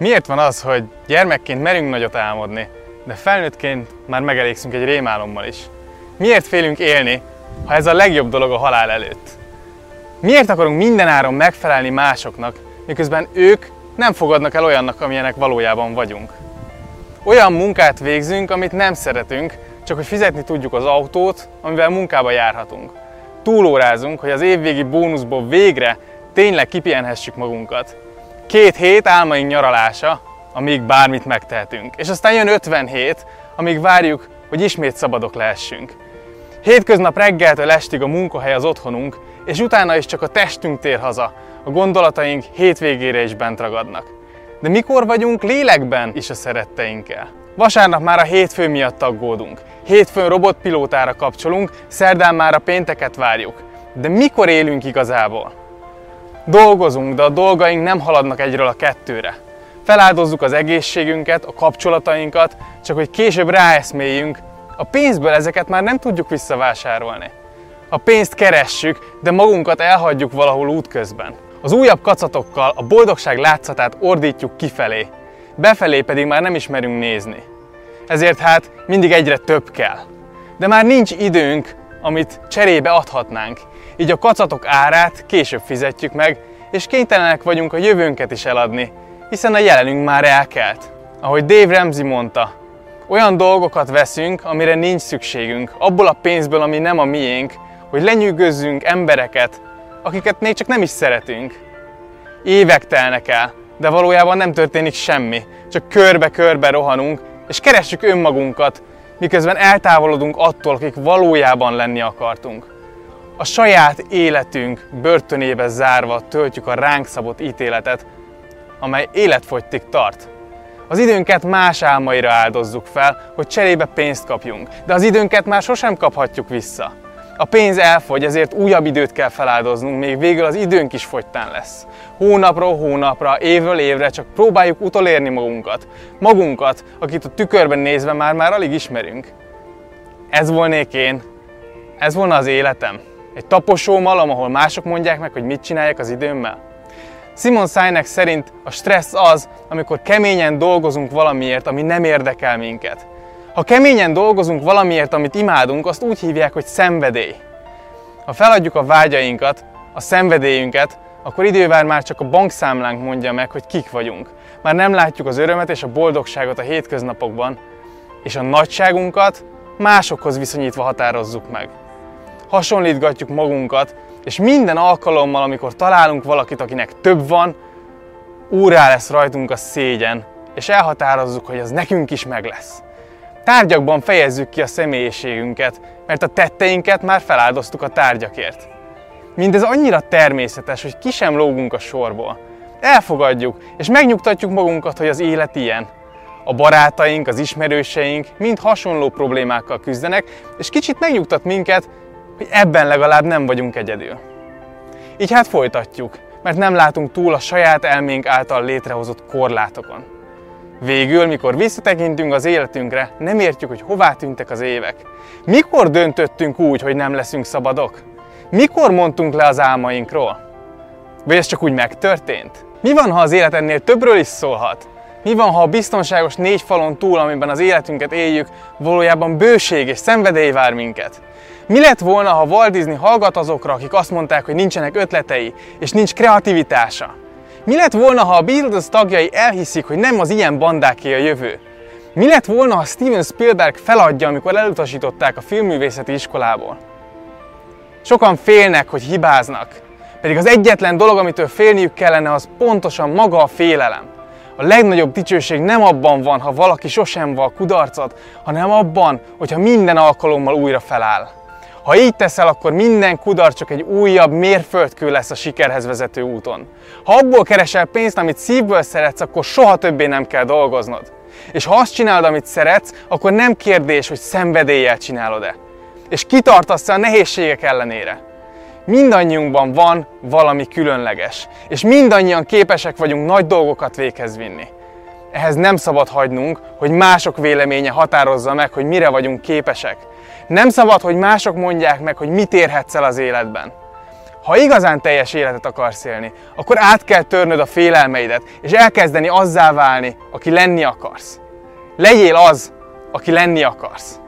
Miért van az, hogy gyermekként merünk nagyot álmodni, de felnőttként már megelégszünk egy rémálommal is? Miért félünk élni, ha ez a legjobb dolog a halál előtt? Miért akarunk mindenáron megfelelni másoknak, miközben ők nem fogadnak el olyannak, amilyenek valójában vagyunk? Olyan munkát végzünk, amit nem szeretünk, csak hogy fizetni tudjuk az autót, amivel munkába járhatunk. Túlórázunk, hogy az évvégi bónuszból végre tényleg kipihenhessük magunkat. Két hét álmaink nyaralása, amíg bármit megtehetünk. És aztán jön 57, amíg várjuk, hogy ismét szabadok lehessünk. Hétköznap reggeltől estig a munkahely az otthonunk, és utána is csak a testünk tér haza, a gondolataink hétvégére is bent ragadnak. De mikor vagyunk lélekben is a szeretteinkkel? Vasárnap már a hétfő miatt aggódunk. Hétfőn robotpilótára kapcsolunk, szerdán már a pénteket várjuk. De mikor élünk igazából? Dolgozunk, de a dolgaink nem haladnak egyről a kettőre. Feláldozzuk az egészségünket, a kapcsolatainkat, csak hogy később ráeszméljünk, a pénzből ezeket már nem tudjuk visszavásárolni. A pénzt keressük, de magunkat elhagyjuk valahol útközben. Az újabb kacatokkal a boldogság látszatát ordítjuk kifelé, befelé pedig már nem ismerünk nézni. Ezért hát mindig egyre több kell. De már nincs időnk, amit cserébe adhatnánk, így a kacatok árát később fizetjük meg, és kénytelenek vagyunk a jövőnket is eladni, hiszen a jelenünk már elkelt. Ahogy Dave Ramsey mondta, olyan dolgokat veszünk, amire nincs szükségünk, abból a pénzből, ami nem a miénk, hogy lenyűgözzünk embereket, akiket még csak nem is szeretünk. Évek telnek el, de valójában nem történik semmi, csak körbe-körbe rohanunk, és keressük önmagunkat, miközben eltávolodunk attól, akik valójában lenni akartunk. A saját életünk börtönébe zárva töltjük a ránk szabott ítéletet, amely életfogytig tart. Az időnket más álmaira áldozzuk fel, hogy cserébe pénzt kapjunk, de az időnket már sosem kaphatjuk vissza. A pénz elfogy, ezért újabb időt kell feláldoznunk, még végül az időnk is fogytán lesz. Hónapról hónapra, évről évre csak próbáljuk utolérni magunkat. Magunkat, akit a tükörben nézve már-már alig ismerünk. Ez volnék én. Ez volna az életem. Egy taposó malom, ahol mások mondják meg, hogy mit csináljak az időmmel. Simon Sinek szerint a stressz az, amikor keményen dolgozunk valamiért, ami nem érdekel minket. Ha keményen dolgozunk valamiért, amit imádunk, azt úgy hívják, hogy szenvedély. Ha feladjuk a vágyainkat, a szenvedélyünket, akkor idővel már csak a bankszámlánk mondja meg, hogy kik vagyunk. Már nem látjuk az örömet és a boldogságot a hétköznapokban, és a nagyságunkat másokhoz viszonyítva határozzuk meg. Hasonlítgatjuk magunkat, és minden alkalommal, amikor találunk valakit, akinek több van, úrá lesz rajtunk a szégyen, és elhatározzuk, hogy az nekünk is meg lesz. Tárgyakban fejezzük ki a személyiségünket, mert a tetteinket már feláldoztuk a tárgyakért. Mindez annyira természetes, hogy ki sem lógunk a sorból. Elfogadjuk, és megnyugtatjuk magunkat, hogy az élet ilyen. A barátaink, az ismerőseink mind hasonló problémákkal küzdenek, és kicsit megnyugtat minket, hogy ebben legalább nem vagyunk egyedül. Így hát folytatjuk, mert nem látunk túl a saját elménk által létrehozott korlátokon. Végül, mikor visszatekintünk az életünkre, nem értjük, hogy hová tűntek az évek. Mikor döntöttünk úgy, hogy nem leszünk szabadok? Mikor mondtunk le az álmainkról? Vagy ez csak úgy megtörtént? Mi van, ha az élet ennél többről is szólhat? Mi van, ha a biztonságos négy falon túl, amiben az életünket éljük, valójában bőség és szenvedély vár minket? Mi lett volna, ha Walt Disney hallgat azokra, akik azt mondták, hogy nincsenek ötletei, és nincs kreativitása? Mi lett volna, ha a Beatles tagjai elhiszik, hogy nem az ilyen bandáké a jövő? Mi lett volna, ha Steven Spielberg feladja, amikor elutasították a filmművészeti iskolából? Sokan félnek, hogy hibáznak, pedig az egyetlen dolog, amitől félniük kellene, az pontosan maga a félelem. A legnagyobb dicsőség nem abban van, ha valaki sosem val kudarcot, hanem abban, hogyha minden alkalommal újra feláll. Ha így teszel, akkor minden kudarc csak egy újabb mérföldkő lesz a sikerhez vezető úton. Ha abból keresel pénzt, amit szívből szeretsz, akkor soha többé nem kell dolgoznod. És ha azt csinálod, amit szeretsz, akkor nem kérdés, hogy szenvedéllyel csinálod-e. És kitartasz a nehézségek ellenére. Mindannyiunkban van valami különleges, és mindannyian képesek vagyunk nagy dolgokat véghez vinni. Ehhez nem szabad hagynunk, hogy mások véleménye határozza meg, hogy mire vagyunk képesek. Nem szabad, hogy mások mondják meg, hogy mit érhetsz el az életben. Ha igazán teljes életet akarsz élni, akkor át kell törnöd a félelmeidet, és elkezdeni azzá válni, aki lenni akarsz. Legyél az, aki lenni akarsz.